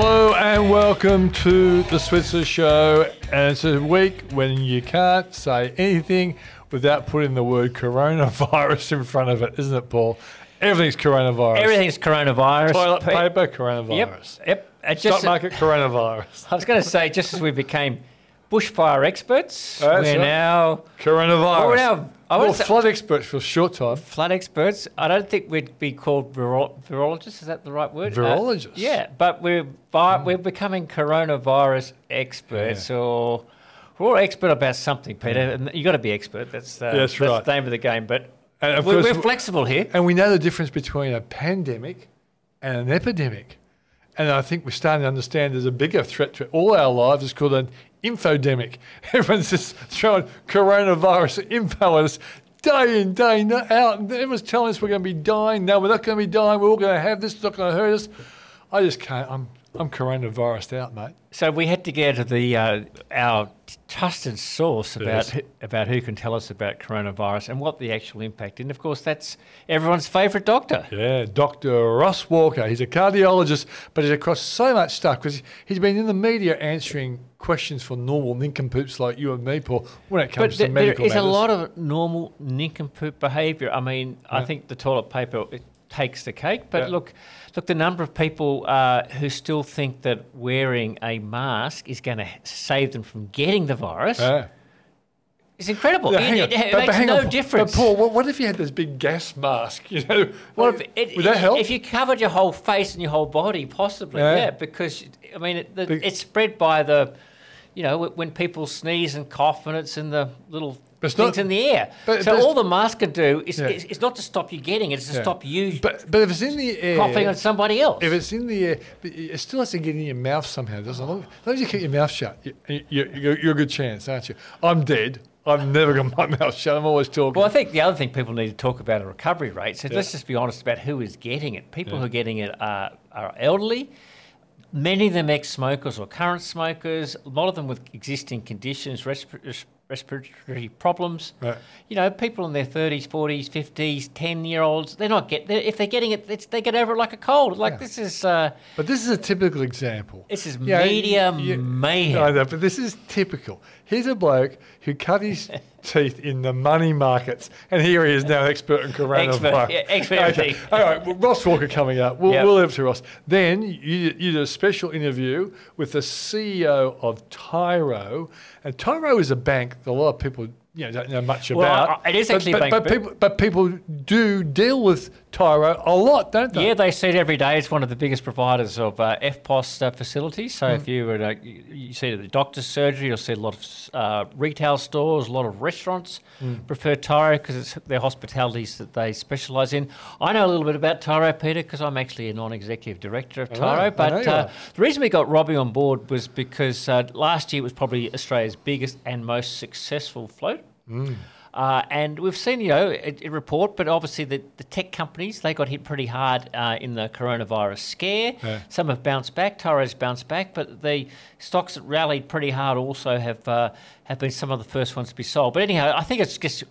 Hello and welcome to the Switzer Show. And it's a week when you can't say anything without putting the word coronavirus in front of it, isn't it, Paul? Everything's coronavirus. Everything's coronavirus. Toilet Pe- paper, coronavirus. Yep. It Stock just, market, coronavirus. I was going to say, just as we became bushfire experts, That's we're right. now Coronavirus. Well, we're now- I well, flood experts for a short time. flood experts. I don't think we'd be called viro- virologists. Is that the right word? Uh, Virologists? yeah, but we're vi- we're becoming coronavirus experts, or we're all expert about something, Peter. And you got to be expert. That's uh, That's right. the name of the game. But we're, course, we're flexible here. And we know the difference between a pandemic and an epidemic. And I think we're starting to understand there's a bigger threat to all our lives. It's called an infodemic. Everyone's just throwing coronavirus info at us day in, day out. Everyone's telling us we're going to be dying. No, we're not going to be dying. We're all going to have this. It's not going to hurt us. I just can't. I'm, I'm coronavirused out, mate. So we had to get to the uh, our trusted source about who, about who can tell us about coronavirus and what the actual impact. And of course, that's everyone's favourite doctor. Yeah, Dr. Ross Walker. He's a cardiologist, but he's across so much stuff because he's been in the media answering questions for normal nincompoops like you and me, Paul, when it comes But to there- there medical is a lot of normal nincompoop behaviour. I mean, I think the toilet paper it takes the cake. But Yeah. look, look, the number of people uh, who still think that wearing a mask is going to save them from getting the virus Yeah. is incredible. It- it, it But- but makes hang no on, difference. But Paul, what, what if you had this big gas mask? You know, Well, if it, would that help? If you covered your whole face and your whole body, possibly, Yeah. yeah. because I mean, it, the, it's spread by the, you know, when people sneeze and cough, and it's in the little But it's things not- in the air. but- so but all the mask can do is, Yeah. is not to stop you getting it; it's to Yeah. stop you but but if it's in the air, coughing on somebody else. if it's in the air, but it still has to get in your mouth somehow, doesn't it? As long as you keep your mouth shut, you, you, you're, you're a good chance, aren't you? I'm dead. I've never got my mouth shut. I'm always talking. well, I think the other thing people need to talk about are recovery rates. So let's just be honest about who is getting it. People who are getting it are, are elderly. Many of them ex-smokers or current smokers. A lot of them with existing conditions, resp- respiratory problems. Right. You know, people in their thirties, forties, fifties, ten-year-olds. They're not get. They're, if they're getting it, it's, they get over it like a cold. Like this is. Uh, But this is a typical example. This is know, media you- mayhem. I know, but this is typical. Here's a bloke who cut his teeth in the money markets, and here he is now expert in coronavirus. Expert, yeah, expert Okay. All right, well, Ross Walker coming up. We'll, Yep. we'll leave it to Ross. Then you, you did a special interview with the CEO of Tyro, and Tyro is a bank that a lot of people you know, don't know much Well, about. It is actually a but, bank, but but- people, but people do deal with Tyro a lot, don't they? Yeah, they see it every day. It's one of the biggest providers of uh, EFTPOS uh, facilities. So if you were to, you you see it at the doctor's surgery, you'll see a lot of uh, retail stores, a lot of restaurants prefer Tyro because it's their hospitalities that they specialise in. I know a little bit about Tyro, Peter, because I'm actually a non-executive director of Tyro. I know but uh, the reason we got Robbie on board was because uh, last year it was probably Australia's biggest and most successful float. Uh, and we've seen, you know, a, a report, but obviously the, the tech companies, they got hit pretty hard uh, in the coronavirus scare. Yeah. Some have bounced back, Tyro's bounced back, but the stocks that rallied pretty hard also have uh, have been some of the first ones to be sold. But anyhow, I think it's just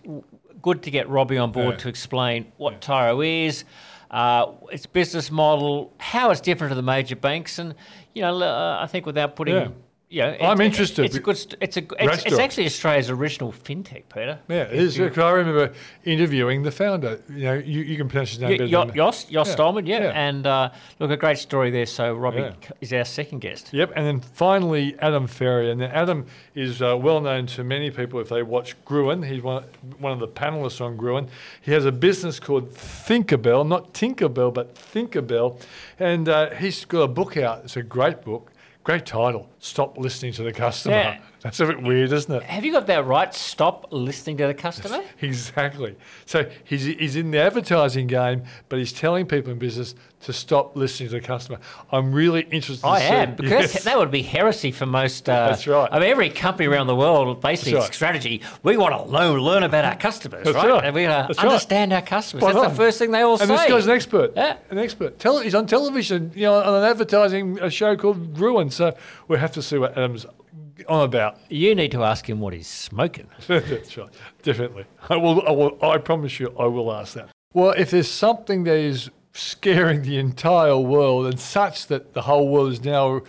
good to get Robbie on board Yeah. to explain what Tyro is, uh, its business model, how it's different to the major banks, and, you know, uh, I think without putting... Yeah. You know, I'm interested It's a good. It's a. It's, it's actually Australia's original fintech, Peter. Yeah, it is. Because I remember interviewing the founder. You know, you, you can pronounce his name Y- better Yo- than me. Jost, Jost Yeah, Stollmann, yeah. yeah. And uh, look, a great story there. So Robbie Yeah. is our second guest. Yep, and then finally Adam Ferrier. And then Adam is uh, well known to many people if they watch Gruen. He's one, one of the panelists on Gruen. He has a business called Thinkerbell, not Tinkerbell, but Thinkerbell. And uh, he's got a book out. It's a great book, great title. Stop listening to the customer. Yeah. That's a bit weird, isn't it? Have you got that right? Stop listening to the customer. Exactly. So he's, he's in the advertising game, but he's telling people in business to stop listening to the customer. I'm really interested. I to see- am because Yes. that would be heresy for most. Uh, That's right. I mean, every company around the world, basically, right. strategy. We want to learn, learn about our customers, That's right? right. And we That's to right. understand our customers. Spot That's on. the first thing they all and say. And this guy's an expert. Yeah. An expert. Tele- he's on television, you know, on an advertising a show called Gruen. So we have to see what Adam's on about. You need to ask him what he's smoking. That's right. Definitely. I will, I will. I promise you, I will ask that. Well, if there's something that is scaring the entire world and such that the whole world is now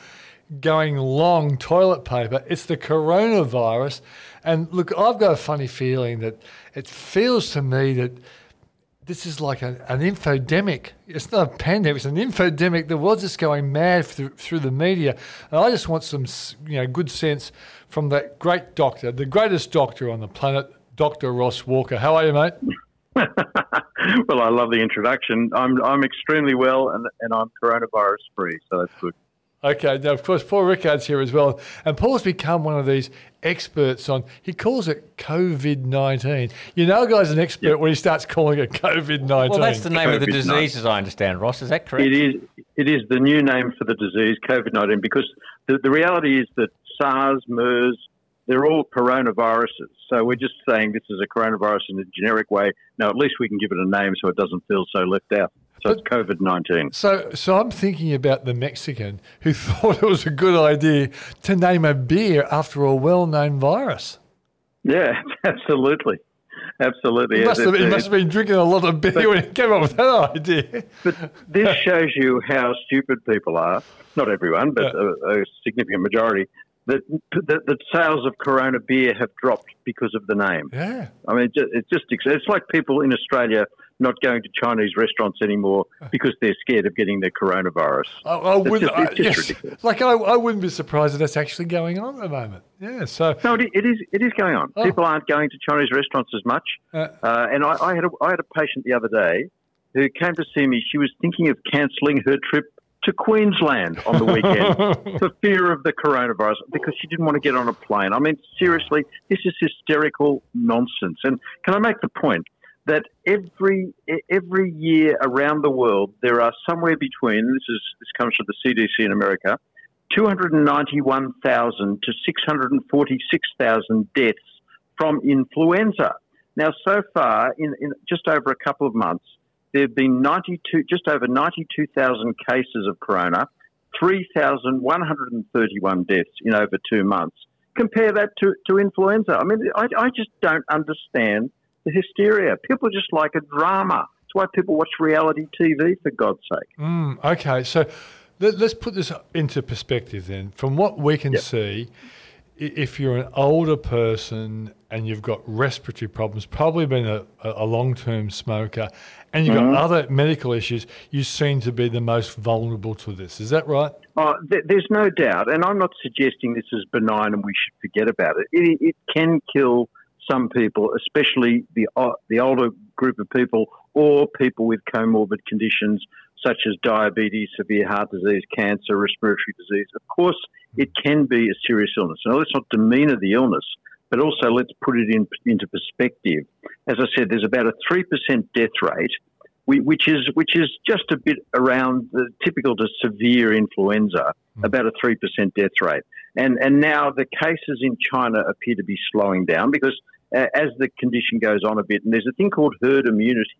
going long toilet paper, it's the coronavirus. And look, I've got a funny feeling that it feels to me that this is like an, an infodemic. It's not a pandemic. It's an infodemic. The world's just going mad through, through the media, and I just want some, you know, good sense from that great doctor, the greatest doctor on the planet, Doctor Ross Walker. How are you, mate? well, I love the introduction. I'm I'm extremely well, and and I'm coronavirus free, so that's good. Okay, now of course Paul Rickard's here as well, and Paul's become one of these experts on. He calls it COVID nineteen. You know, a guy's an expert when he starts calling it COVID nineteen. Well, that's the name of the disease, as I understand, Ross. Is that correct? It is it is the new name for the disease, COVID nineteen, because the, the reality is that SARS, MERS, they're all coronaviruses. So we're just saying this is a coronavirus in a generic way. Now, at least we can give it a name so it doesn't feel so left out. So it's COVID nineteen. So, so I'm thinking about the Mexican who thought it was a good idea to name a beer after a well-known virus. Yeah, absolutely, absolutely. He must, have, he must have been drinking a lot of beer when he came up with that idea. But this shows you how stupid people are. Not everyone, but Yeah. a, a significant majority. That, that that sales of Corona beer have dropped because of the name. Yeah. I mean, it's just it's like people in Australia not going to Chinese restaurants anymore because they're scared of getting the coronavirus. I, I wouldn't. just- I- yes. ridiculous. Like I, I wouldn't be surprised if that's actually going on at the moment. Yeah. So No, it, it is it is going on. Oh. People aren't going to Chinese restaurants as much. Uh. Uh, and I, I had a, I had a patient the other day who came to see me. She was thinking of cancelling her trip to Queensland on the weekend for fear of the coronavirus because she didn't want to get on a plane. I mean, seriously, this is hysterical nonsense. And can I make the point that every every year around the world there are somewhere between this is this comes from the CDC in America, 291,000 to 646,000 deaths from influenza. Now, so far, in, in just over a couple of months, there have been 92, just over 92,000 cases of corona, 3,131 deaths in over two months. Compare that to, to influenza. I mean, I, I just don't understand the hysteria. People just like a drama. That's why people watch reality TV, for God's sake. Mm, okay, so let, us put this into perspective then. From what we can see, i- if you're an older person and you've got respiratory problems, probably been a, a long term smoker, and you've got mm-hmm. other medical issues, you seem to be the most vulnerable to this. Is that right? Oh, th- there's no doubt, and I'm not suggesting this is benign and we should forget about it. It, it can kill some people, especially the o- the older group of people or people with comorbid conditions such as diabetes, severe heart disease, cancer, respiratory disease. Of course, it can be a serious illness. Now, let's not demeanour the illness, but also let's put it in, into perspective. As I said, there's about a three percent death rate which is which is just a bit around the typical to severe influenza, about a three percent death rate. And and now the cases in China appear to be slowing down because uh, as the condition goes on a bit, and there's a thing called herd immunity.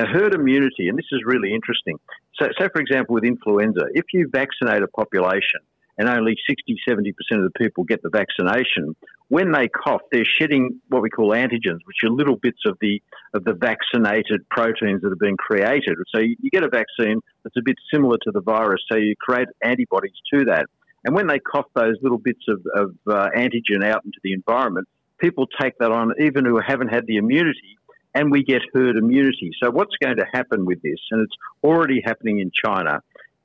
Now, herd immunity, and this is really interesting. So, for example, with influenza, if you vaccinate a population and only 60, 70% of the people get the vaccination, when they cough, they're shedding what we call antigens, which are little bits of the of the vaccinated proteins that have been created. So you, you get a vaccine that's a bit similar to the virus, so you create antibodies to that. And when they cough those little bits of, of uh, antigen out into the environment, people take that on, even who haven't had the immunity, and we get herd immunity. So what's going to happen with this, and it's already happening in China,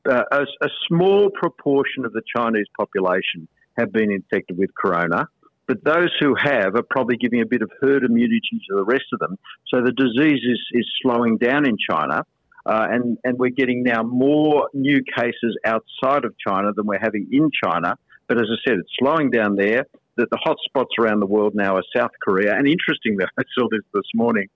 uh, a, a small proportion of the Chinese population have been infected with corona, but those who have are probably giving a bit of herd immunity to the rest of them. So the disease is, is slowing down in China, uh, and, and we're getting now more new cases outside of China than we're having in China. But as I said, it's slowing down there. That the hot spots around the world now are South Korea. And interestingly, I saw this this morning.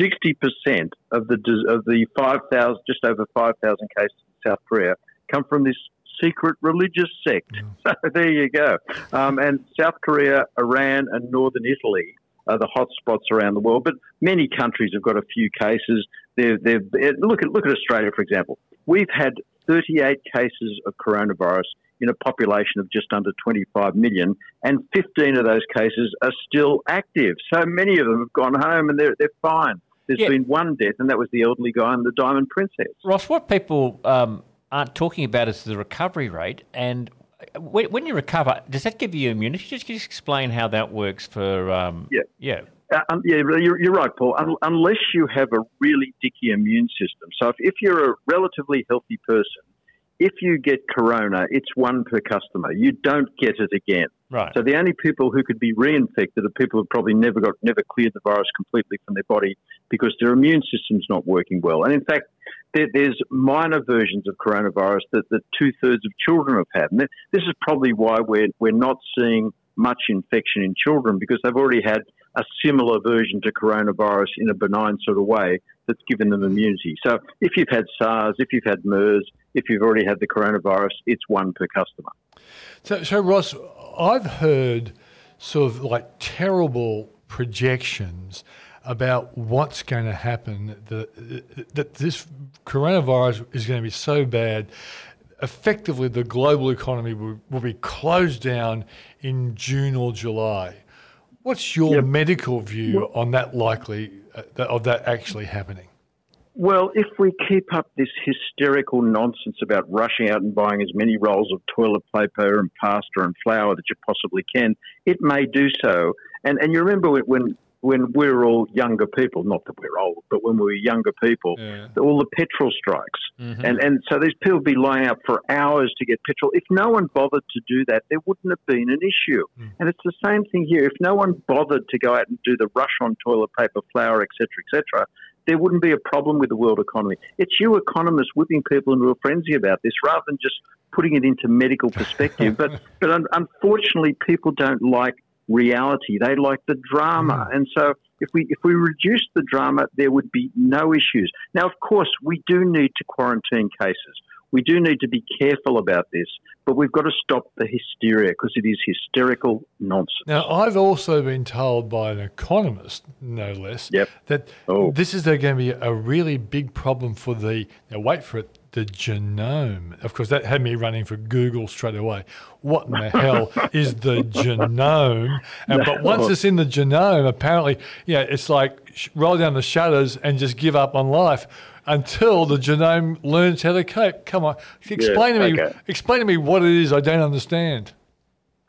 Sixty percent of the of the five thousand, just over five thousand cases in South Korea, come from this secret religious sect. So there you go. Um, and South Korea, Iran, and northern Italy are the hot spots around the world. But many countries have got a few cases. They're, they're, look at look at Australia, for example. We've had 38 cases of coronavirus in a population of just under 25 million, and 15 of those cases are still active. So many of them have gone home and they're, they're fine. There's yeah. been one death, and that was the elderly guy and the Diamond Princess. Ross, what people um, aren't talking about is the recovery rate. And when, when, you recover, does that give you immunity? Just, just explain how that works for. Um, yeah. Yeah. Uh, um, yeah, you're, you're, right, Paul. Un- unless you have a really dicky immune system. So if, if you're a relatively healthy person, if you get corona, it's one per customer. You don't get it again. Right. So the only people who could be reinfected are people who probably never got never cleared the virus completely from their body because their immune system's not working well. And in fact, there, there's minor versions of coronavirus that, that two thirds of children have had. And this is probably why we're we're not seeing much infection in children because they've already had a similar version to coronavirus in a benign sort of way that's given them immunity. So if you've had SARS, if you've had MERS, if you've already had the coronavirus, it's one per customer. So, so Ross, I've heard sort of like terrible projections about what's going to happen. That, that this coronavirus is going to be so bad effectively the global economy will, will, be closed down in June or July. What's your yep. medical view on that likely Uh, of that actually happening? Well, if we keep up this hysterical nonsense about rushing out and buying as many rolls of toilet paper and pasta and flour that you possibly can, it may do so. And and you remember when when we were all younger people, not that we're old, but when we were younger people, yeah. all the petrol strikes. Mm-hmm. And, and so these people would be lying out for hours to get petrol. If no one bothered to do that, there wouldn't have been an issue. Mm. And it's the same thing here. If no one bothered to go out and do the rush on toilet paper, flour, etc., etc., there wouldn't be a problem with the world economy. It's you economists whipping people into a frenzy about this rather than just putting it into medical perspective. but but un- unfortunately, people don't like reality. They like the drama. Mm. And so if we if we reduce the drama, there would be no issues. Now, of course, we do need to quarantine cases. We do need to be careful about this, but we've got to stop the hysteria because it is hysterical nonsense. Now, I've also been told by an economist, no less, yep. that oh. this is going to be a really big problem for the, now wait for it, the genome. Of course, that had me running for Google straight away. What in the hell is the genome? And but once it's in the genome, apparently, yeah, it's like roll down the shutters and just give up on life until the genome learns how to cope. Come on, explain yeah, to me. Okay. Explain to me what it is. I don't understand.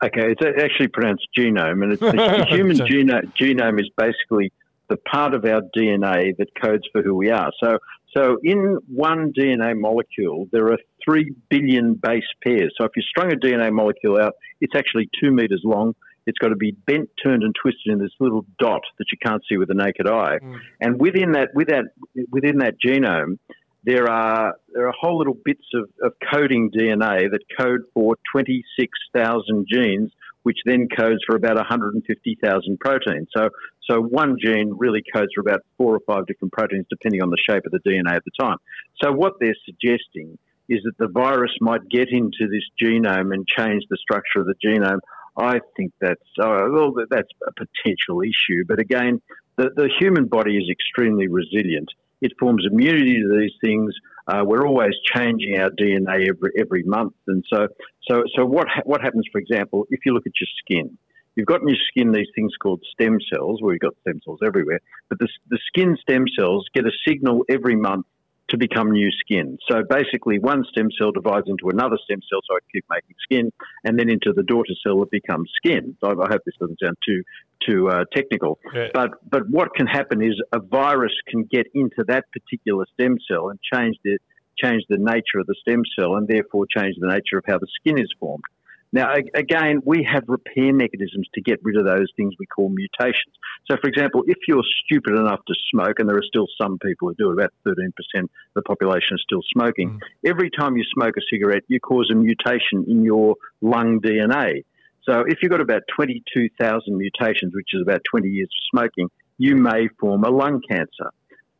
Okay, it's actually pronounced genome, and it's the, the human genome. Genome is basically the part of our DNA that codes for who we are. So, so in one DNA molecule, there are three billion base pairs. So if you strung a DNA molecule out, it's actually two meters long. It's got to be bent, turned, and twisted in this little dot that you can't see with the naked eye. Mm. And within that, within that, within that genome, there are there are whole little bits of, of coding DNA that code for 26,000 genes which then codes for about 150,000 proteins. So, so one gene really codes for about four or five different proteins, depending on the shape of the DNA at the time. So, what they're suggesting is that the virus might get into this genome and change the structure of the genome. I think that's uh, well, that's a potential issue. But again, the, the human body is extremely resilient. It forms immunity to these things. Uh, we're always changing our DNA every every month, and so so so what ha- what happens? For example, if you look at your skin, you've got in your skin these things called stem cells. Well, you've got stem cells everywhere, but the the skin stem cells get a signal every month to become new skin. So basically, one stem cell divides into another stem cell, so I keep making skin, and then into the daughter cell that becomes skin. So I hope this doesn't sound too too uh, technical, yeah. but but what can happen is a virus can get into that particular stem cell and change the change the nature of the stem cell, and therefore change the nature of how the skin is formed. Now, again, we have repair mechanisms to get rid of those things we call mutations. So, for example, if you're stupid enough to smoke, and there are still some people who do it, about 13% of the population is still smoking, mm. every time you smoke a cigarette, you cause a mutation in your lung DNA. So if you've got about 22,000 mutations, which is about 20 years of smoking, you may form a lung cancer.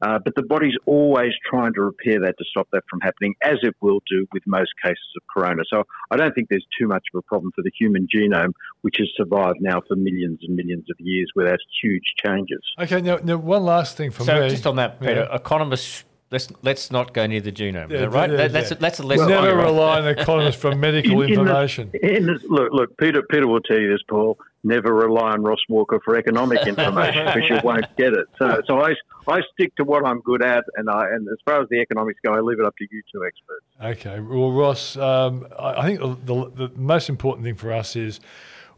Uh, but the body's always trying to repair that to stop that from happening, as it will do with most cases of corona. So I don't think there's too much of a problem for the human genome, which has survived now for millions and millions of years without huge changes. Okay, now, now one last thing for So me. just on that, Peter, Yeah. economists, let's let's not go near the genome. Yeah, that right? yeah, That- that's yeah. a, that's a lesson. Never on rely on economists for medical In the- information. in the- look, look, Peter, Peter will tell you this, Paul. Never rely on Ross Walker for economic information because you won't get it. So, so I, I stick to what I'm good at, and I, and as far as the economics go, I leave it up to you two experts. Okay. Well, Ross, um, I, I think the, the, the most important thing for us is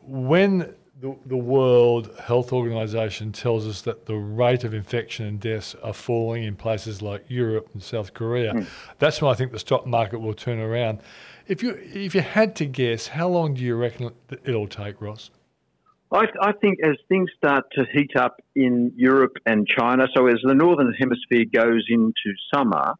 when the, the World Health Organization tells us that the rate of infection and deaths are falling in places like Europe and South Korea, that's when I think the stock market will turn around. If you if you had to guess, how long do you reckon it- it'll take, Ross? I, I think as things start to heat up in Europe and China, so as the northern hemisphere goes into summer,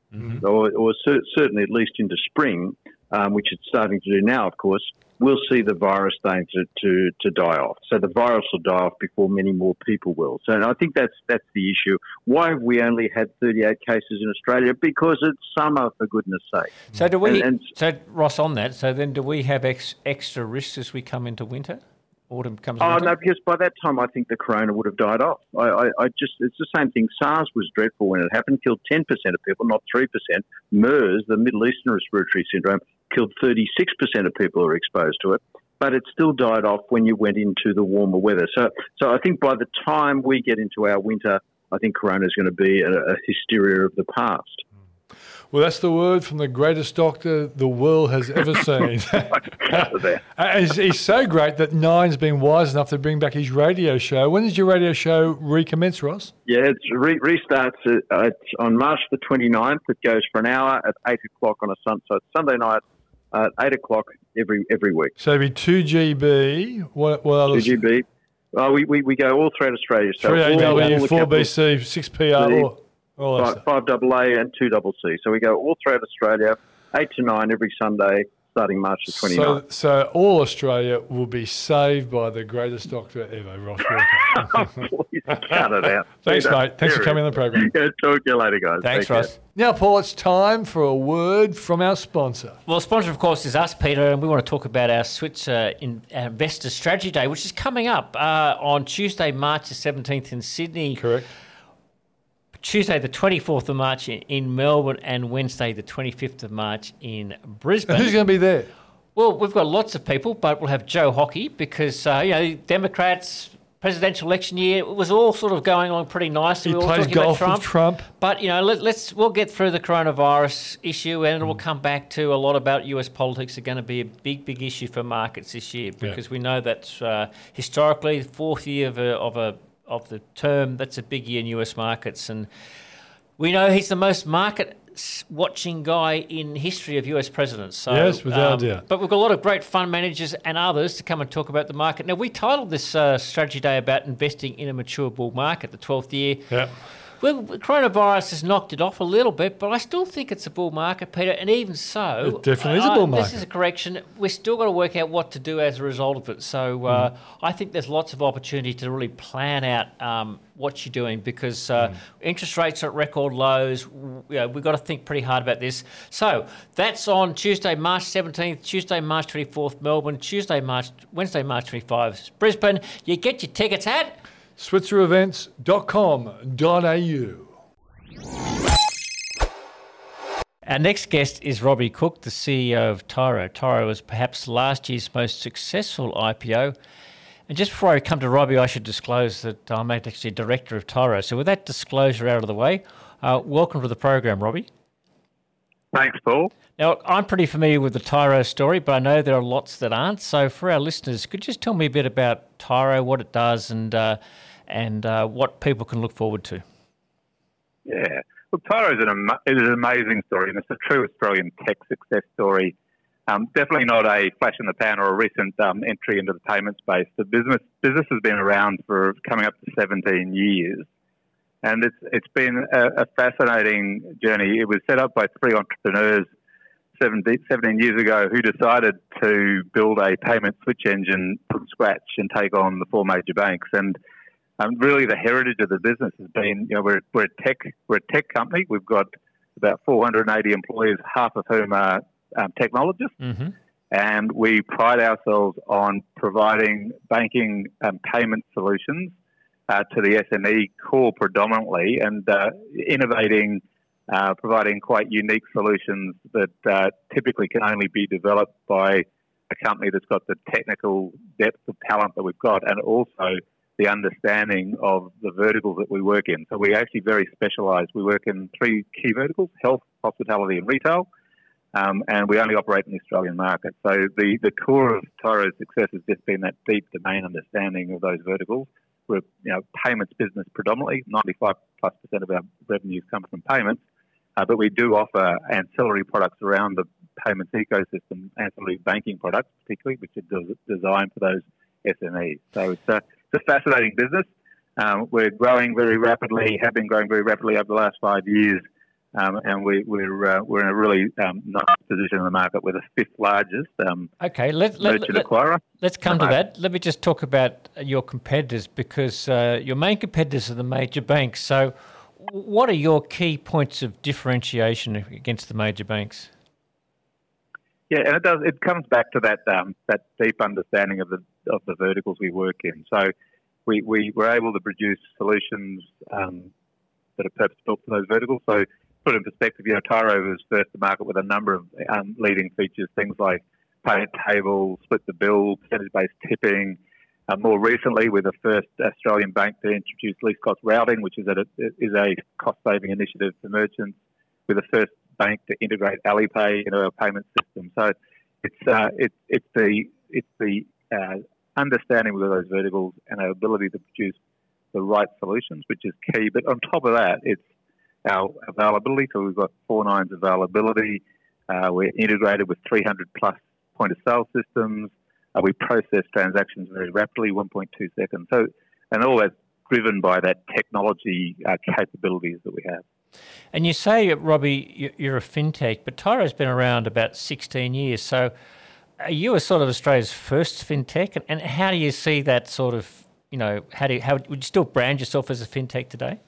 or, or cer- certainly at least into spring, um, which it's starting to do now, of course, we'll see the virus starting to, to, to die off. So the virus will die off before many more people will. So I think that's that's the issue. Why have we only had 38 cases in Australia? Because it's summer, for goodness sake. So do we? And- and- so Ross, on that. So then, do we have ex, extra risks as we come into winter? Autumn comes. Oh winter? no, because by that time I think the corona would have died off. I, I, I just it's the same thing. SARS was dreadful when it happened, killed ten percent of people, not three percent. MERS, the Middle Eastern Respiratory Syndrome, killed thirty six percent of people who are exposed to it. But it still died off when you went into the warmer weather. So, so I think by the time we get into our winter, I think corona is going to be a, a hysteria of the past. Well, that's the word from the greatest doctor the world has ever seen. Uh, he's, he's so great that Nine's been wise enough to bring back his radio show. When does your radio show recommence, Ross? Yeah, it re- restarts uh, it's on March the 29th. It goes for an hour at 8 o'clock on a sun, so Sunday night at 8 o'clock every every week. So it'd be 2GB. What, what others? 2GB. Oh, uh, we, we, we go all throughout Australia. So all, all 3AW, 4BC, 6PR, all, all five double A and two double C. So we go all throughout Australia, eight to nine every Sunday, starting March the 29th. So, so all Australia will be saved by the greatest doctor ever, Ross Walker. Please cut it out. Thanks, Peter, mate. Thanks for serious. coming on the program. Yeah, talk to you later, guys. Thanks, Take care. Ross. now, Paul, it's time for a word from our sponsor. Well, sponsor, of course, is us, Peter, and we want to talk about our Switzer uh, Investor Strategy Day, which is coming up uh, on Tuesday, March the 17th in Sydney, Correct. Tuesday, the 24th of March in, in Melbourne, and Wednesday, the 25th of March in Brisbane. And who's going to be there? Well, we've got lots of people, but we'll have Joe Hockey because, uh, you know, Democrats, presidential election year, it was all sort of going along pretty nicely. He We plays talking about golf Trump. with Trump. But you know, let, let's we'll get through the coronavirus issue, and we'll come back to a lot about U.S. politics. Are going to be a big, big issue for markets this year because we know that uh, historically, the fourth year of a, of a of the term, that's a big year in U.S. markets, and we know he's the most market watching guy in history of US presidents. So, um, Yes, without a doubt. But we've got a lot of great fund managers and others to come and talk about the market. Now, we titled this uh, strategy day about investing in a mature bull market, the 12th year. Yeah. Well, the coronavirus has knocked it off a little bit, but I still think it's a bull market, Peter. And even so, It definitely is a uh, bull This is a correction. We're still got to work out what to do as a result of it. So uh, Mm. I think there's lots of opportunity to really plan out um, what you're doing because uh, Mm. interest rates are at record lows. You know, we've got to think pretty hard about this. So that's on Tuesday, March 17th, Tuesday, March 24th, Melbourne, Tuesday, March, Wednesday, March 25th, Brisbane. You get your tickets at. SwitzerEvents.com.au. Our next guest is Robbie Cooke, the CEO of Tyro. Tyro was perhaps last year's most successful IPO. And just before I come to Robbie, I should disclose that I'm actually director of Tyro. So with that disclosure out of the way, uh, welcome to the program, Robbie. Thanks, Paul. Now, I'm pretty familiar with the Tyro story, but I know there are lots that aren't. So for our listeners, could you just tell me a bit about Tyro, what it does, and uh, and uh, what people can look forward to? Yeah. well, Tyro is an, is an amazing story, and it's a true Australian tech success story. Um, definitely not a flash in the pan or a recent um, entry into the payment space. The business business has been around for coming up to 17 years, and it's it's been a, a fascinating journey. It was set up by three entrepreneurs 17, 17 years ago who decided to build a payment switch engine from scratch and take on the four major banks. And um, really, the heritage of the business has been, you know, we're, we're a tech we're a tech company. We've got about 480 employees, half of whom are um, technologists. Mm-hmm. And we pride ourselves on providing banking and payment solutions uh, to the SME core predominantly and uh, innovating, uh, providing quite unique solutions that uh, typically can only be developed by a company that's got the technical depth of talent that we've got and also the understanding of the verticals that we work in. So we're actually very specialised. We work in three key verticals health, hospitality, and retail. Um, and we only operate in the Australian market. So the, the core of Tyro's success has just been that deep domain understanding of those verticals. We're you know payments business predominantly, 95 plus percent of our revenues come from payments, uh, but we do offer ancillary products around the payments ecosystem, ancillary banking products particularly, which are des- designed for those SMEs. So it's a, it's a fascinating business. Um, we're growing very rapidly, have been growing very rapidly over the last five years. Um, and we, we're uh, we're in a really um, nice position in the market. We're the fifth largest um, Okay, let, let, merchant let, acquirer. let's come to that. Let me just talk about your competitors because uh, your main competitors are the major banks. So, what are your key points of differentiation against the major banks? Yeah, and it does. It comes back to that um, that deep understanding of the of the verticals we work in. So we we were able to produce solutions um, that are purpose built for those verticals. So put it in perspective, you know, Tyro was first to market with a number of um, leading features, things like pay at table, split the bill, percentage based tipping. Uh, more recently, we're the first Australian bank to introduce least cost routing, which is a, is a cost saving initiative for merchants. We're the first bank to integrate Alipay into our payment system. So it's uh, it's it's the it's the uh, understanding of those verticals and our ability to produce the right solutions, which is key. But on top of that, it's our availability. So we've got four nines availability. Uh, we're integrated with 300 plus point of sale systems. Uh, we process transactions very rapidly, 1.2 seconds. So, and all that's driven by that technology uh, capabilities that we have. And you say, Robbie, you- you're a fintech, but Tyro's been around about 16 years. So, you a sort of Australia's first fintech? And, and how do you see that sort of, you know, how do you, how would you still brand yourself as a fintech today?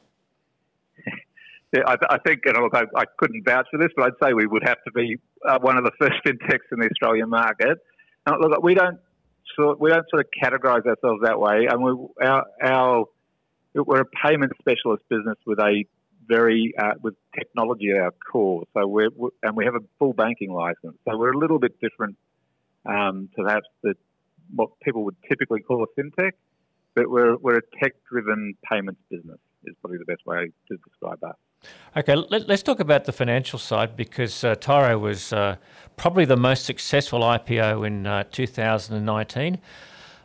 Yeah, I, I think, and look, I, I couldn't vouch for this, but I'd say we would have to be uh, one of the first fintechs in the Australian market. Look, we don't sort we don't sort of categorise ourselves that way, and we our our we're a payment specialist business with a very uh, with technology at our core. So we're, we and we have a full banking license. So we're a little bit different um, to perhaps the what people would typically call a fintech, but we're we're a tech driven payments business. Is probably the best way to describe that. Okay, let, us talk about the financial side because uh, Tyro was uh, probably the most successful IPO in uh, 2019.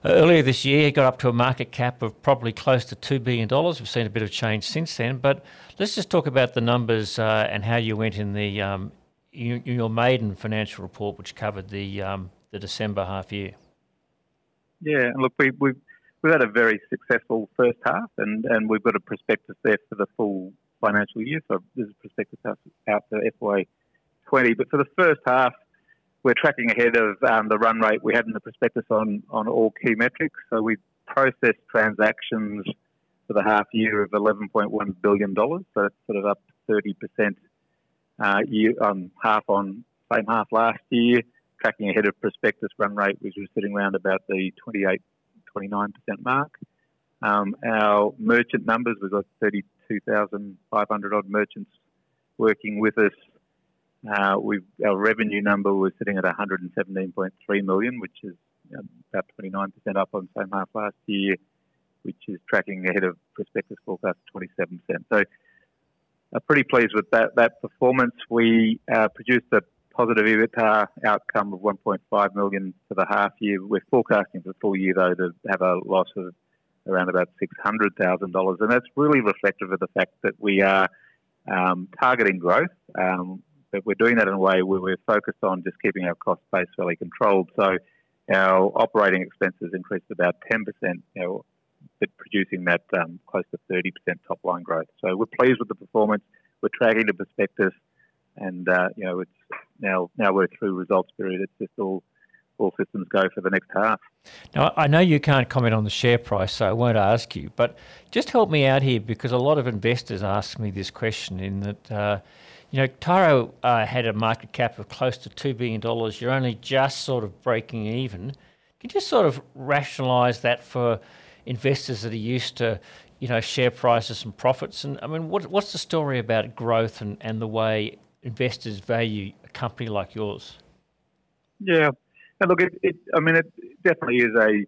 Uh, earlier this year, it got up to a market cap of probably close to $2 billion. We've seen a bit of change since then, but let's just talk about the numbers uh, and how you went in the um, your maiden financial report, which covered the, um, the December half year. Yeah, look, we, we've we've had a very successful first half, and, and we've got a prospectus there for the full financial year. So this is prospectus out, for FY 20. But for the first half, we're tracking ahead of um, the run rate we had in the prospectus on, on all key metrics. So we processed transactions for the half year of $11.1 billion. So that's sort of up 30% uh, year, um, half on same half last year. Tracking ahead of prospectus run rate, which was sitting around about the 28, 29% mark. Um, our merchant numbers, we've got 32,500 odd merchants working with us. Uh, our revenue number was sitting at 117.3 million, which is about 29% up on the same half last year, which is tracking ahead of prospectus forecast 27%. So, I'm pretty pleased with that that performance. We uh, produced a positive EBITDA outcome of 1.5 million for the half year. We're forecasting for the full year though to have a loss of around about $600,000, and that's really reflective of the fact that we are um, targeting growth. Um, but we're doing that in a way where we're focused on just keeping our cost base fairly controlled. So our operating expenses increased about 10%, you know, but producing that um, close to 30% top line growth. So we're pleased with the performance. We're tracking the prospectus, and uh, you know, it's now now we're through results period. It's just all all systems go for the next half. Now, I know you can't comment on the share price, so I won't ask you, but just help me out here because a lot of investors ask me this question in that, uh, you know, Tyro uh, had a market cap of close to $2 billion. You're only just sort of breaking even. Can you just sort of rationalise that for investors that are used to, you know, share prices and profits? And I mean, what, what's the story about growth and, and the way investors value a company like yours? Yeah, and look, it, it, I mean, it definitely is a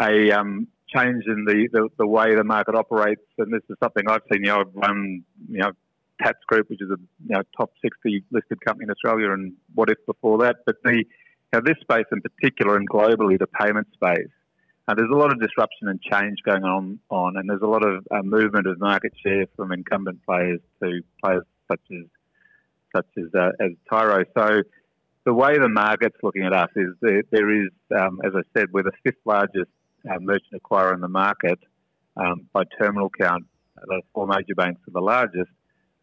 a um, change in the, the, the, way the market operates, and this is something I've seen. You know, I've run you know Tatts Group, which is a you know, top sixty listed company in Australia, and Wotif before that. But the you this space in particular, and globally, the payment space. Uh, there's a lot of disruption and change going on, on and there's a lot of uh, movement of market share from incumbent players to players such as such as uh, as Tyro. So the way the market's looking at us is there, there is, um, as I said, we're the fifth largest uh, merchant acquirer in the market um, by terminal count. The four major banks are the largest.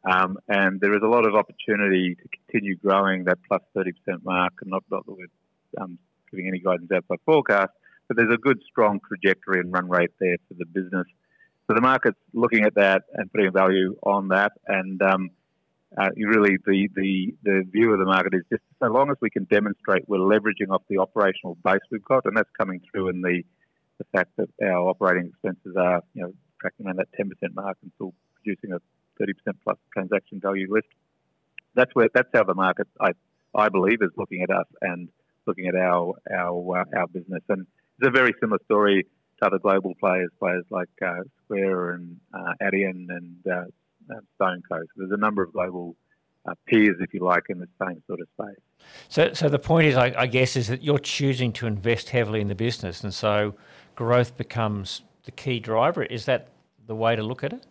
Um, and there is a lot of opportunity to continue growing that plus 30% mark, and not, not that we're um, giving any guidance out by forecast, but there's a good, strong trajectory and run rate there for the business. So the market's looking at that and putting value on that. And um, uh, really the, the, the view of the market is just so long as we can demonstrate we're leveraging off the operational base we've got, and that's coming through in the, the fact that our operating expenses are you know tracking around that 10% mark and still producing a 30% plus transaction value lift. That's where that's how the market I I believe is looking at us and looking at our our uh, our business, and it's a very similar story to other global players, players like uh, Square and uh, Adyen and StoneCo. There's a number of global uh, peers, if you like, in the same sort of space. So, so the point is, I, I, guess, is that you're choosing to invest heavily in the business, and so growth becomes the key driver. Is that the way to look at it?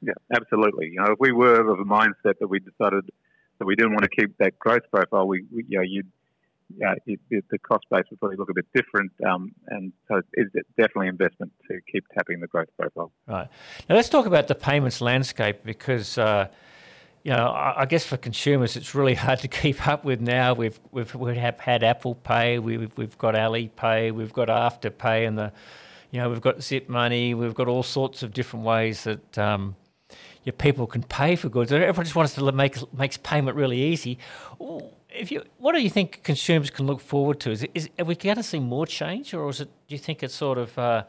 Yeah, absolutely. You know, if we were of a mindset that we decided that we didn't want to keep that growth profile, we, we you know, you'd yeah, it, it, the cost base would probably look a bit different. Um, and so it's definitely investment to keep tapping the growth profile. Right. Now let's talk about the payments landscape because. Uh, you know, I, guess for consumers, it's really hard to keep up with now. We've we've we have had Apple Pay, we've we've got Alipay, we've got Afterpay, and the, you know, we've got Zip Money, we've got all sorts of different ways that um, your people can pay for goods. Everyone just wants to make makes payment really easy if you, what do you think consumers can look forward to? Is, is are we going to see more change, or is it? Do you think it's sort of, uh,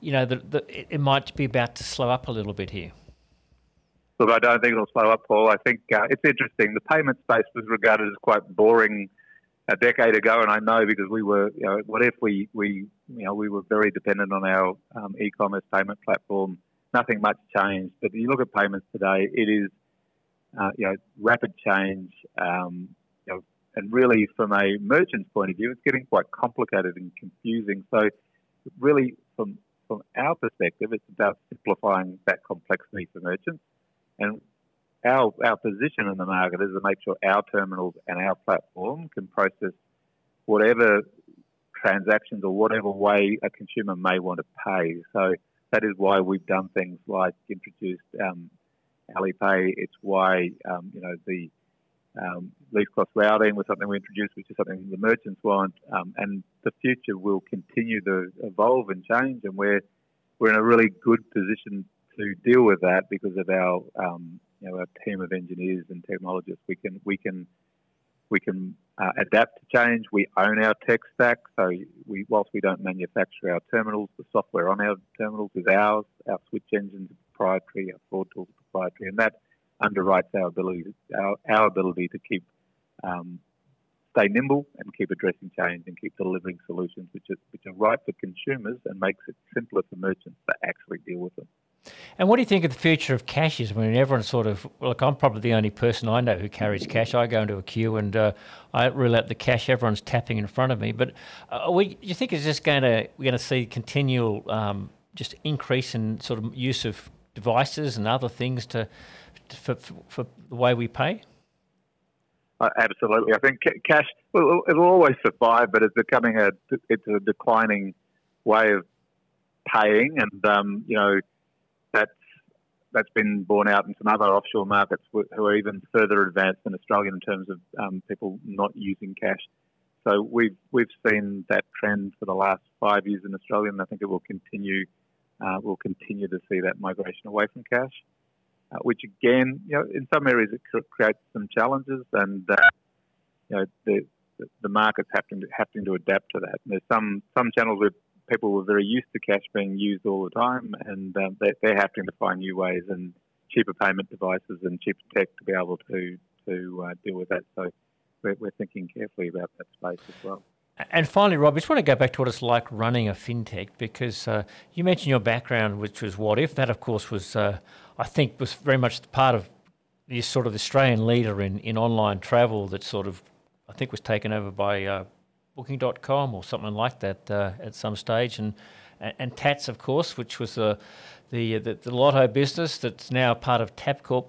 you know, the, the, it might be about to slow up a little bit here? Look, I don't think it'll slow up, Paul. I think uh, it's interesting. The payment space was regarded as quite boring a decade ago, and I know because we were, you know, Wotif we, we, you know, we were very dependent on our um, e-commerce payment platform. Nothing much changed, but you look at payments today, it is, uh, you know, rapid change. Um, and really, from a merchant's point of view, it's getting quite complicated and confusing. So, really, from from our perspective, it's about simplifying that complexity for merchants. And our our position in the market is to make sure our terminals and our platform can process whatever transactions or whatever way a consumer may want to pay. So that is why we've done things like introduced um, Alipay. It's why um, you know the um, cost routing was something we introduced, which is something the merchants want, um, and the future will continue to evolve and change, and we're we're in a really good position to deal with that because of our um, you know our team of engineers and technologists. We can we can we can uh, adapt to change. We own our tech stack, so we whilst we don't manufacture our terminals, the software on our terminals is ours. Our switch engines are proprietary, our fraud tools are proprietary, and that underwrites our ability, our, our ability to keep um, stay nimble and keep addressing change and keep delivering solutions which are, which are right for consumers and makes it simpler for merchants to actually deal with them. And what do you think of the future of cash is? I mean, everyone sort of, look, I'm probably the only person I know who carries cash. I go into a queue and uh, I rule out the cash everyone's tapping in front of me. But uh, we, do you think it's just going to, we're going to see continual um, just increase in sort of use of devices and other things to for, for the way we pay? Uh, absolutely, I think cash well, it'll always survive, but it's becoming a it's a declining way of paying, and um, you know that's that's been borne out in some other offshore markets who are even further advanced than Australia in terms of um, people not using cash. So we've we've seen that trend for the last five years in Australia, and I think it will continue. Uh, we'll continue to see that migration away from cash, uh, which again, you know, in some areas it creates some challenges, and uh, you know the the market's having to having to adapt to that. And there's some some channels where people were very used to cash being used all the time, and um, they, they're having to find new ways and cheaper payment devices and cheaper tech to be able to to uh, deal with that. So we're, we're thinking carefully about that space as well. And finally, Rob, I just want to go back to what it's like running a fintech because uh, you mentioned your background, which was Wotif. That, of course, was uh, I think was very much part of the sort of Australian leader in, in online travel that sort of I think was taken over by uh, Booking.com or something like that uh, at some stage, and, and, and Tatts, of course, which was the, the, the the lotto business that's now part of Tabcorp.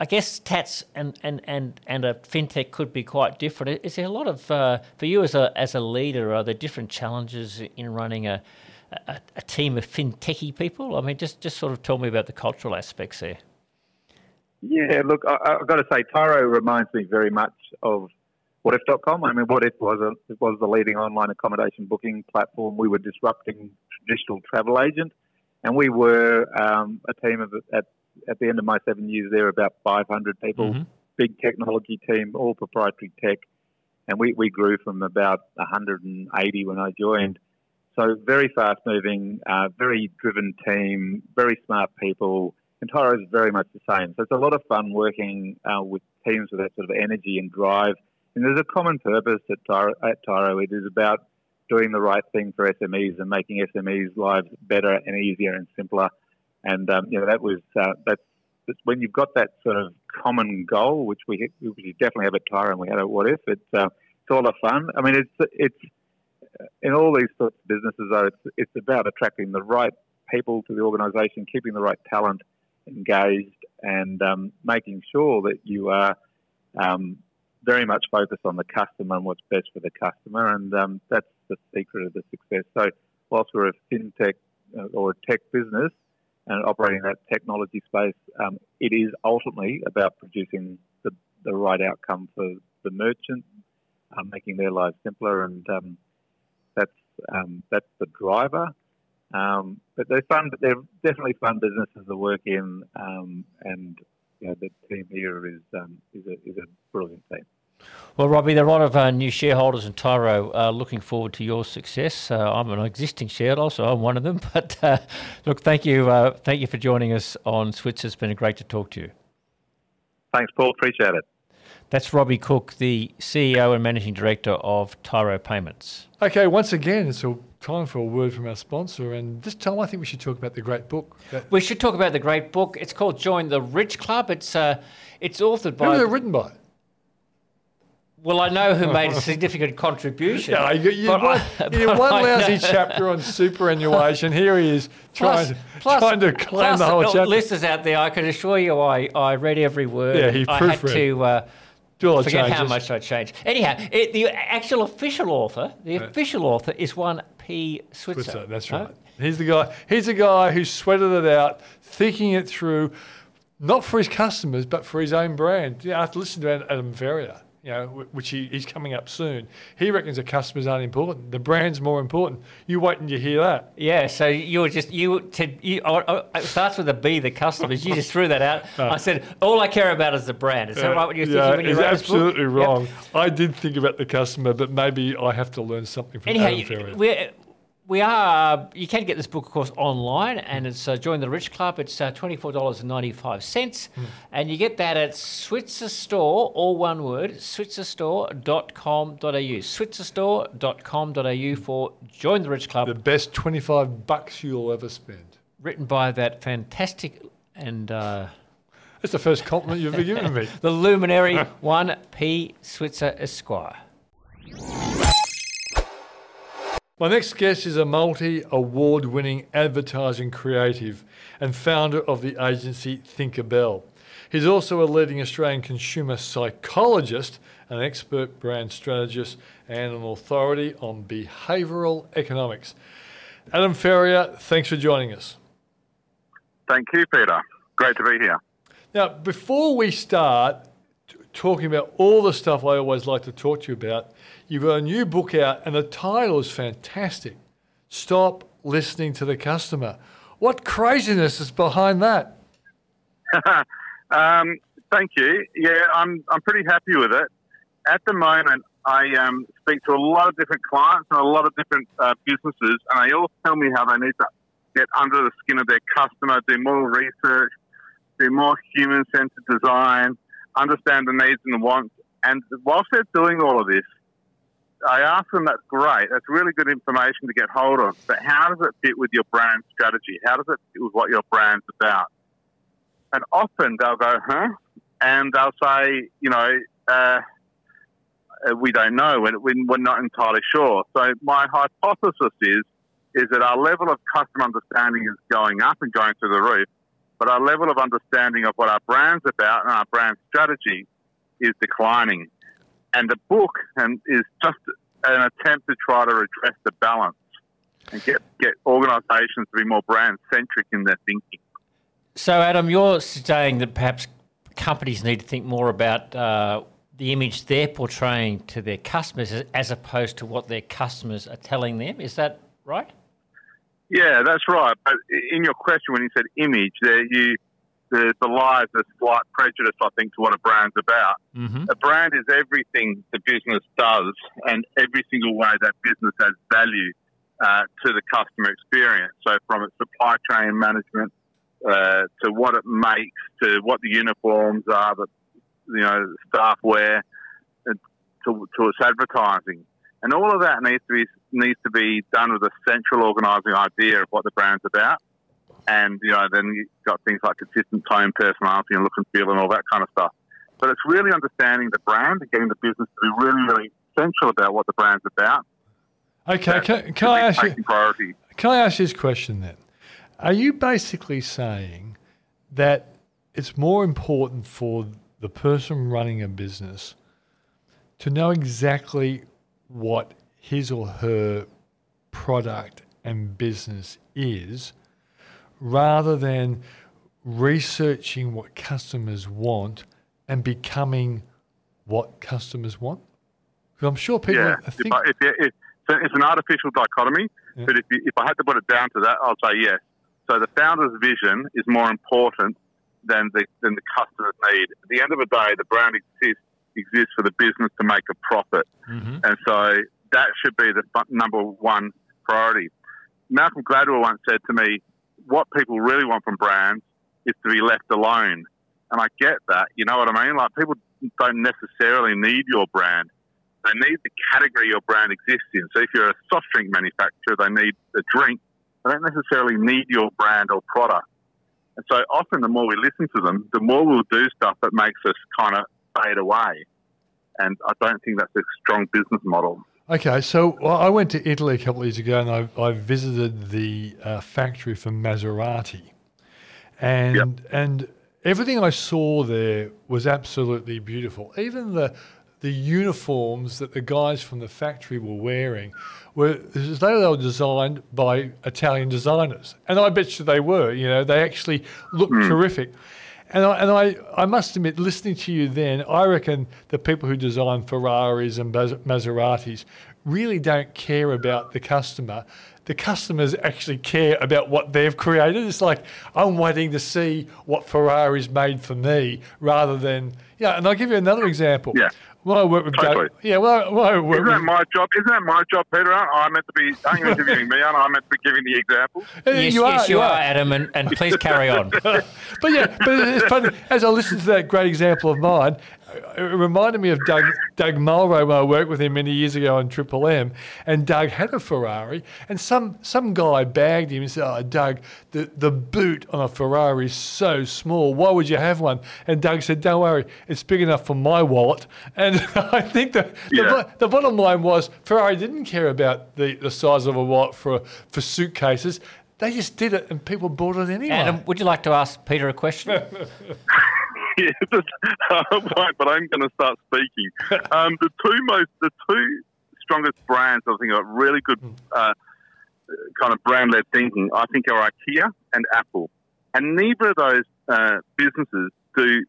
I guess Tatts and, and, and, and a fintech could be quite different. Is there a lot of uh, for you as a as a leader? Are there different challenges in running a, a, a team of fintechy people? I mean, just just sort of tell me about the cultural aspects there. Yeah, look, I, have got to say, Tyro reminds me very much of Wotif.com. I mean, Wotif was a was the leading online accommodation booking platform. We were disrupting traditional travel agent, and we were um, a team of at at the end of my seven years there, about 500 people, mm-hmm. big technology team, all proprietary tech, and we we grew from about 180 when I joined. So very fast moving, uh, very driven team, very smart people and Tyro is very much the same. So it's a lot of fun working uh, with teams with that sort of energy and drive. And there's a common purpose at Tyro. At Tyro. It is about doing the right thing for SMEs and making SMEs' lives better and easier and simpler. And um, you know that was uh, that's, that's, when you've got that sort of common goal, which we we definitely have at Tyro and we had at Wotif. It's uh, it's a lot of fun. I mean, it's it's in all these sorts of businesses though. It's it's about attracting the right people to the organisation, keeping the right talent, engaged and um, making sure that you are um, very much focused on the customer and what's best for the customer. And um, that's the secret of the success. So, whilst we're a fintech uh, or a tech business and operating that technology space, um, it is ultimately about producing the, the right outcome for the merchant, um, making their lives simpler. And um, that's, the driver. Um, but they're fun. They're definitely fun businesses to work in, um, and you know, the team here is um, is, a, is a brilliant team. Well, Robbie, there are a lot of uh, new shareholders in Tyro uh, looking forward to your success. Uh, I'm an existing shareholder, so I'm one of them. But uh, look, thank you, uh, thank you for joining us on Switzer. It's been great to talk to you. Thanks, Paul. Appreciate it. That's Robbie Cooke, the CEO and Managing Director of Tyro Payments. Okay, once again, it's a time for a word from our sponsor. And this time, I think we should talk about the great book. We should talk about the great book. It's called Join the Rich Club. It's uh, it's authored by. Who it written by? Well, I know who made a significant contribution. Yeah, you, you, one, you one lousy chapter on superannuation. Here he is trying, plus, plus, trying to claim the whole chapter. Listeners out there, I can assure you, I, I read every word. Yeah, he proofread. I had to. Uh, Forget changes. how much I changed. Anyhow, it, the actual official author, the right. official author is one P. Switzer. Switzer that's right. right. He's the guy. He's the guy who sweated it out, thinking it through, not for his customers, but for his own brand. You know, after listening to Adam Ferrier, you know, which he, he's coming up soon. He reckons the customers aren't important. The brand's more important. You wait and you hear that. Yeah, so you were just, you, to, you it starts with a B, the customers. You just threw that out. No. I said, all I care about is the brand. Is that right what you're thinking yeah, when you wrote absolutely wrong. Yep. I did think about the customer, but maybe I have to learn something from Anyhow, Adam Ferrier we are. You can get this book, of course, online, and it's uh, join the Rich Club. It's uh, twenty four dollars and ninety five cents, mm. and you get that at Switzer Store, all one word, switzerstore.com.au, switzerstore.com.au for join the Rich Club. The best twenty five bucks you'll ever spend. Written by that fantastic and. Uh, that's the first compliment you've ever given me. the luminary one P Switzer Esquire. My next guest is a multi award winning advertising creative and founder of the agency Thinkerbell. He's also a leading Australian consumer psychologist, an expert brand strategist, and an authority on behavioural economics. Adam Ferrier, thanks for joining us. Thank you, Peter. Great to be here. Now, before we start, talking about all the stuff I always like to talk to you about. You've got a new book out, and the title is fantastic. Stop listening to the customer. What craziness is behind that? um, thank you. Yeah, I'm I'm pretty happy with it. At the moment, I um, speak to a lot of different clients and a lot of different uh, businesses, and they all tell me how they need to get under the skin of their customer, do more research, do more human-centered design, understand the needs and the wants. And whilst they're doing all of this, I ask them, that's great. That's really good information to get hold of. But how does it fit with your brand strategy? How does it fit with what your brand's about? And often they'll go, huh? And they'll say, you know, uh, we don't know. We're not entirely sure. So my hypothesis is is that our level of customer understanding is going up and going through the roof, but our level of understanding of what our brand's about and our brand strategy is declining. And the book and is just an attempt to try to address the balance and get, get organisations to be more brand centric in their thinking. So, Adam, you're saying that perhaps companies need to think more about uh, the image they're portraying to their customers as opposed to what their customers are telling them. Is that right? Yeah, that's right. But in your question, when you said image, there you the, the lies a slight prejudice, I think, to what a brand's about. Mm-hmm. A brand is everything the business does and every single way that business adds value uh, to the customer experience. So, from its supply chain management uh, to what it makes, to what the uniforms are that you know staff wear, to, to its advertising, and all of that needs to be needs to be done with a central organising idea of what the brand's about. And, you know, then you've got things like consistent tone, personality, and look and feel, and all that kind of stuff. But it's really understanding the brand and getting the business to be really, really central about what the brand's about. Okay, can, can I ask you? Priority. Can I ask this question then? Are you basically saying that it's more important for the person running a business to know exactly what his or her product and business is rather than researching what customers want and becoming what customers want? Because I'm sure people yeah. think. If I, if, if, it's an artificial dichotomy, yeah. but if, you, if I had to put it down to that, I'll say yes. So the founder's vision is more important than the, than the customer's need. At the end of the day, the brand exists exists for the business to make a profit, mm-hmm. and so that should be the number one priority. Malcolm Gladwell once said to me, "What people really want from brands is to be left alone." And I get that. You know what I mean? Like people don't necessarily need your brand. They need the category your brand exists in. So if you're a soft drink manufacturer, they need a drink. They don't necessarily need your brand or product. And so often the more we listen to them, the more we'll do stuff that makes us kind of fade away. And I don't think that's a strong business model. Okay, so I went to Italy a couple of years ago and I, I visited the uh, factory for Maserati. And, yep. and everything I saw there was absolutely beautiful. Even the, the uniforms that the guys from the factory were wearing were as though they were designed by Italian designers. And I bet you they were, you know, they actually looked mm. terrific. And I, and I, I must admit, listening to you then, I reckon the people who design Ferraris and Maseratis really don't care about the customer. The customers actually care about what they've created. It's like I'm waiting to see what Ferrari's made for me rather than yeah. And I'll give you another example. Yeah. Well, I work with totally. Doug, yeah. Well, well I work isn't that my job? Isn't that my job, Peter? Aren't I meant to be? Aren't you interviewing me? Aren't I meant to be giving the example? Uh, yes, you are, yes, you, you are, are, Adam, and, and please carry on. but yeah, but it's funny. As I listened to that great example of mine, it reminded me of Doug, Doug Mulray when I worked with him many years ago on Triple M. And Doug had a Ferrari, and some, some guy bagged him and said, Oh, Doug, the, the boot on a Ferrari is so small. Why would you have one? And Doug said, Don't worry, it's big enough for my wallet. And I think the, yeah. the, the, bottom line was Ferrari didn't care about the, the size of a wallet for, for suitcases. They just did it, and people bought it anyway. Adam, would you like to ask Peter a question? yeah, won't, but I'm going to start speaking. Um, the two most, the two strongest brands I think are really good uh, kind of brand-led thinking. I think are IKEA and Apple, and neither of those uh, businesses do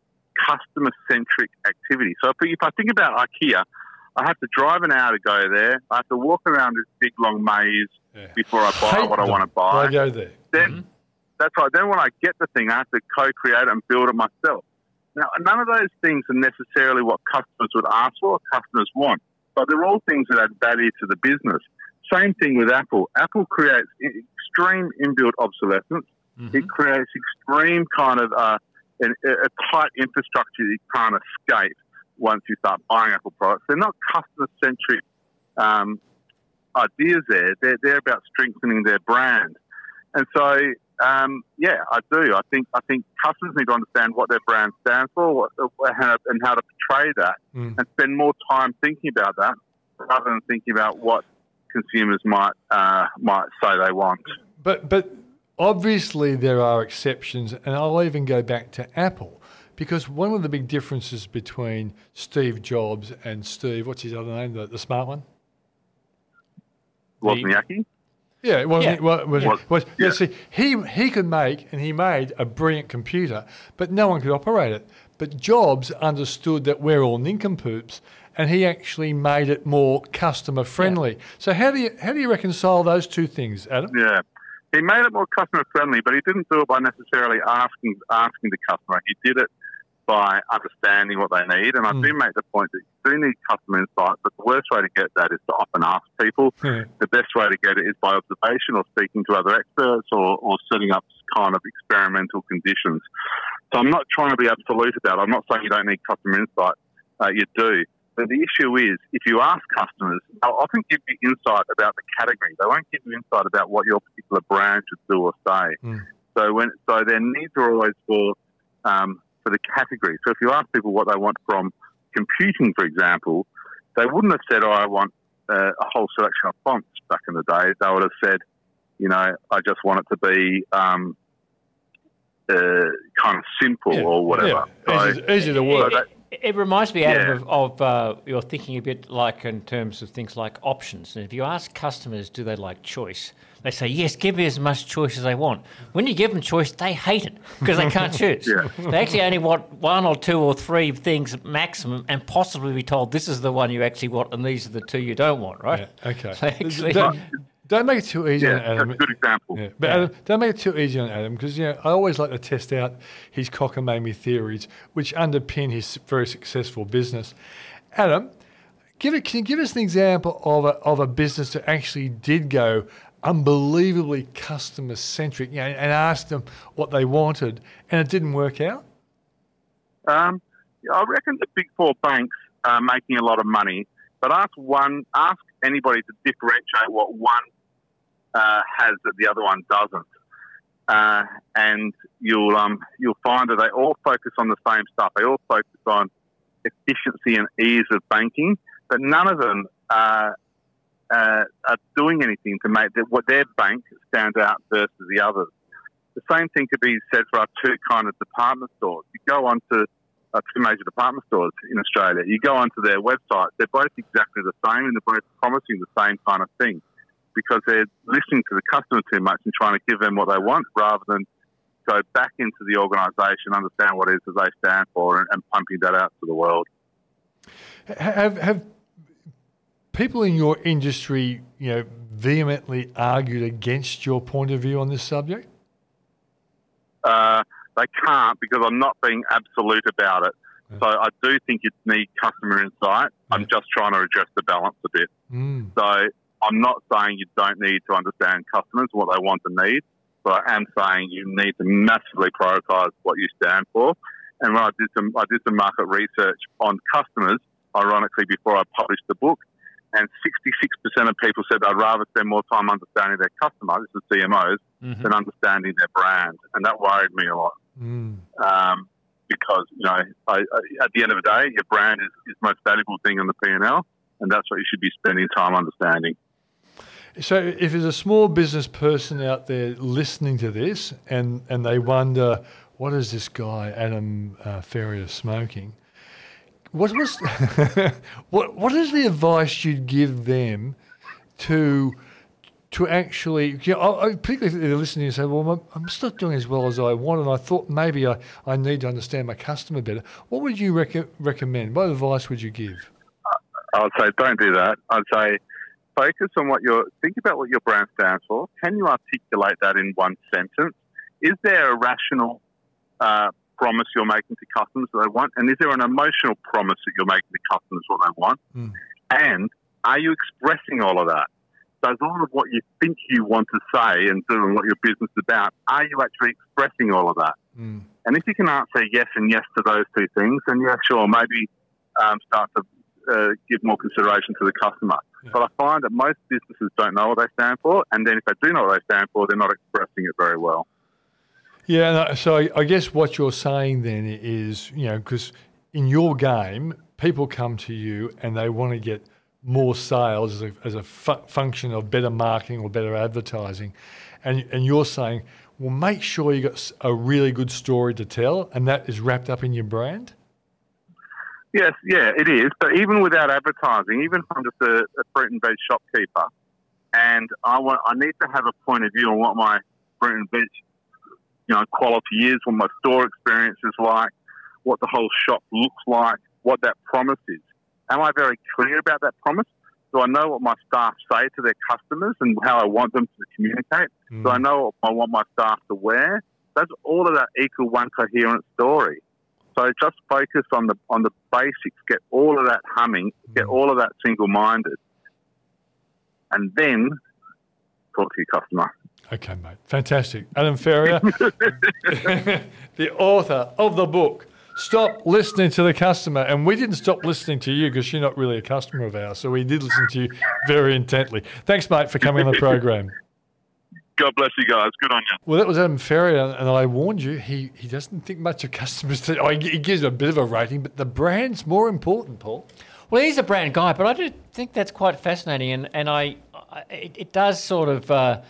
customer centric activity. So if, if I think about IKEA, I have to drive an hour to go there. I have to walk around this big long maze Yeah. before I buy Hate what I want to buy. I go there. Then that's right. Then when I get the thing, I have to co-create it and build it myself. Now, none of those things are necessarily what customers would ask for or customers want, but they're all things that add value to the business. Same thing with Apple. Apple creates extreme inbuilt obsolescence. It creates extreme kind of uh, a a tight infrastructure that you can't escape once you start buying Apple products. They're not customer-centric um, ideas there. They're, they're about strengthening their brand. And so, um, yeah, I do. I think I think customers need to understand what their brand stands for what, how, and how to portray that, Mm. and spend more time thinking about that rather than thinking about what consumers might uh, might say they want. But but obviously there are exceptions, and I'll even go back to Apple because one of the big differences between Steve Jobs and Steve, what's his other name, the, the smart one? Wozniacki. Yeah, it wasn't. Yeah. it Was, Was- was, yeah. yeah. See, he he could make and he made a brilliant computer, but no one could operate it. But Jobs understood that we're all nincompoops, and he actually made it more customer friendly. So how do you how do you reconcile those two things, Adam? Yeah. He made it more customer friendly, but he didn't do it by necessarily asking asking the customer. He did it by understanding what they need. And I do make the point that you do need customer insight, but the worst way to get that is to often ask people. Yeah. The best way to get it is by observation or speaking to other experts or, or setting up kind of experimental conditions. So I'm not trying to be absolute about it. I'm not saying you don't need customer insight. Uh, you do. But the issue is, if you ask customers, they'll often give you insight about the category. They won't give you insight about what your particular brand should do or say. Mm. So when so their needs are always for um, for the category. So if you ask people what they want from computing, for example, they wouldn't have said, "Oh, I want uh, a whole selection of fonts." Back in the day, they would have said, "You know, I just want it to be." Um, uh, kind of simple Yeah, or whatever. yeah. Easy, easy to work. So that- It, it reminds me, Adam, Yeah. of, of uh, you're thinking a bit like in terms of things like options. And if you ask customers, do they like choice? They say, yes, give me as much choice as they want. When you give them choice, they hate it because they can't choose. Yeah. They actually only want one or two or three things maximum and possibly be told this is the one you actually want and these are the two you don't want, right? Yeah, okay. So actually, don't, don't make it too easy yeah, on Adam. that's a good example. Yeah, but Adam, don't make it too easy on Adam because you know I always like to test out his cockamamie theories, which underpin his very successful business. Adam, give it. Can you give us an example of a of a business that actually did go unbelievably customer centric, you know, and asked them what they wanted, and it didn't work out? Um, I reckon the big four banks are making a lot of money, but ask one, ask anybody to differentiate what one uh, has that the other one doesn't, uh, and you'll um, you'll find that they all focus on the same stuff. They all focus on efficiency and ease of banking, but none of them uh, uh, are doing anything to make the, what their bank stand out versus the others. The same thing could be said for our two kind of department stores. You go onto uh, two major department stores in Australia. You go onto their website; they're both exactly the same, and they're both promising the same kind of thing because they're listening to the customer too much and trying to give them what they want rather than go back into the organisation, understand what it is that they stand for, and, and pumping that out to the world. Have have people in your industry, you know, vehemently argued against your point of view on this subject? Uh, they can't because I'm not being absolute about it. So I do think you need customer insight. I'm just trying to address the balance a bit. Mm. So I'm not saying you don't need to understand customers, what they want and need, but I am saying you need to massively prioritise what you stand for. And when I did some, I did some market research on customers, ironically, before I published the book, and 66% of people said they'd rather spend more time understanding their customer, this is CMOs, than understanding their brand. And that worried me a lot Mm. um, because you know, I, I, at the end of the day, your brand is, is the most valuable thing on the P and L, and that's what you should be spending time understanding. So, if there's a small business person out there listening to this and, and they wonder, what is this guy, Adam uh, Ferrier, smoking? What, was, what, what is the advice you'd give them to, to actually, you know, particularly if they're listening and say, well, I'm, not doing as well as I want, and I thought maybe I, I need to understand my customer better. What would you rec- recommend? What advice would you give? I would say don't do that. I'd say focus on what your think about what your brand stands for. Can you articulate that in one sentence? Is there a rational uh, promise you're making to customers that they want, and is there an emotional promise that you're making to customers what they want? Mm. And are you expressing all of that? Does all of what you think you want to say and do and what your business is about, are you actually expressing all of that? Mm. And if you can answer yes and yes to those two things, then yeah, sure, maybe um, start to uh, give more consideration to the customer. But I find that most businesses don't know what they stand for, and then if they do know what they stand for, they're not expressing it very well. Yeah, so I- I guess what you're saying then is, you know, because in your game, people come to you and they want to get more sales as a, as a fu- function of better marketing or better advertising. And, and you're saying, well, make sure you've got a really good story to tell, and that is wrapped up in your brand. Yes, yeah, it is. But even without advertising, even if I'm just a, a fruit and veg shopkeeper, and I want, I need to have a point of view on what my fruit and veg, you know, quality is, what my store experience is like, what the whole shop looks like, what that promise is. Am I very clear about that promise? Do I know what my staff say to their customers and how I want them to communicate? Do I mm. know what I want my staff to wear? That's all of that equal one coherent story? So just focus on the on the basics, get all of that humming, get mm. all of that single minded, and then talk to your customer. Okay, mate. Fantastic. Adam Ferrier, the author of the book, Stop Listening to the Customer. And we didn't stop listening to you because you're not really a customer of ours. So we did listen to you very intently. Thanks, mate, for coming on the program. God bless you guys. Good on you. Well, that was Adam Ferrier, and I warned you, he, he doesn't think much of customers. To, oh, he he gives a bit of a rating, but the brand's more important, Paul. Well, he's a brand guy, but I do think that's quite fascinating, and and I, I it, it does sort of. Uh,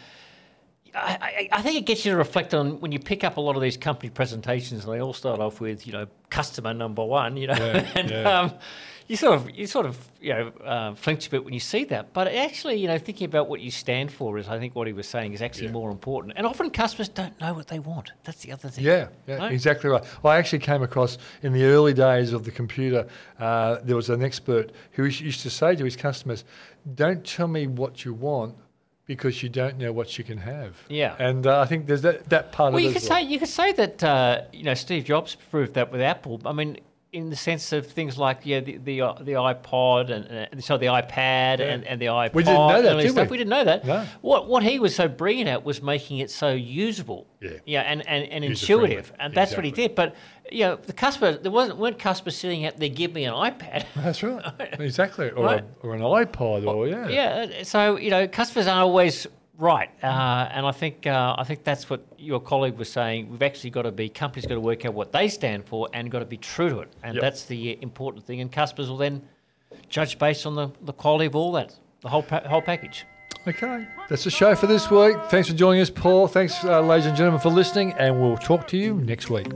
I, I I think it gets you to reflect on when you pick up a lot of these company presentations, and they all start off with you know customer number one, you know, Yeah, and yeah. um, you sort of you sort of you know uh, flinch a bit when you see that. But actually, you know, thinking about what you stand for is, I think, what he was saying is actually more important. And often customers don't know what they want. That's the other thing. Yeah, yeah, No? exactly right. I actually came across in the early days of the computer, uh, there was an expert who used- to say to his customers, "Don't tell me what you want." Because you don't know what you can have. Yeah. and uh, I think there's that, that part Well, of you could well. say you could say that uh, you know Steve Jobs proved that with Apple. I mean, in the sense of things like yeah, the the, uh, the iPod and uh, so the iPad and, and the iPod. We didn't know that, did stuff. we? didn't know that. No. What what he was so brilliant at was making it so usable. Yeah. Yeah, and and, and intuitive, and that's what he did. But you know, the customer there wasn't weren't customers sitting out there give me an iPad. That's right, exactly, or, Right. a, or an iPod, or yeah, Yeah, so you know, customers aren't always right, uh, and I think uh, I think that's what your colleague was saying. We've actually got to be companies got to work out what they stand for and got to be true to it, and Yep. that's the important thing. And customers will then judge based on the, the quality of all that, the whole pa- whole package. Okay, that's the show for this week. Thanks for joining us, Paul. Thanks, uh, ladies and gentlemen, for listening, and we'll talk to you next week.